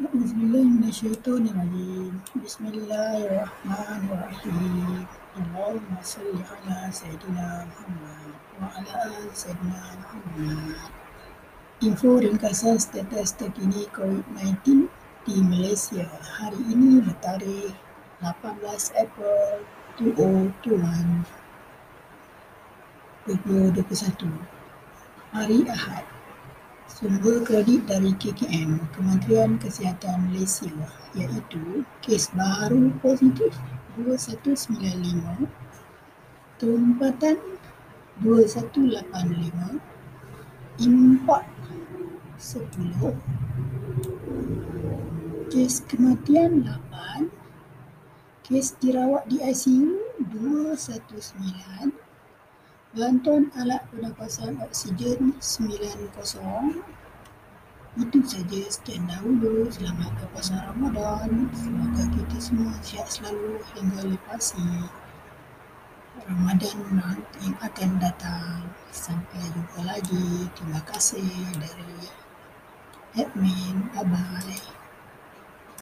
أعوذ بالله من الشيطان الرجيم بسم الله الرحمن الرحيم اللهم صل على سيدنا Muhammad وعلى آل سيدنا Muhammad Info ringkasan status terkini COVID-19 di Malaysia hari ini bertarikh 18 April 2021 2021 hari Ahad Sumber kredit dari KKM, Kementerian Kesihatan Malaysia iaitu kes baru positif 2195, tempatan 2185, import 10, kes kematian 8, kes dirawat di ICU 219, bantuan alat pernafasan oksigen 90. Itu saja sekian dahulu. Selamat berpuasa Ramadan. Semoga kita semua sihat selalu hingga lepasi Ramadan yang akan datang. Sampai jumpa lagi. Terima kasih dari admin. Bye-bye.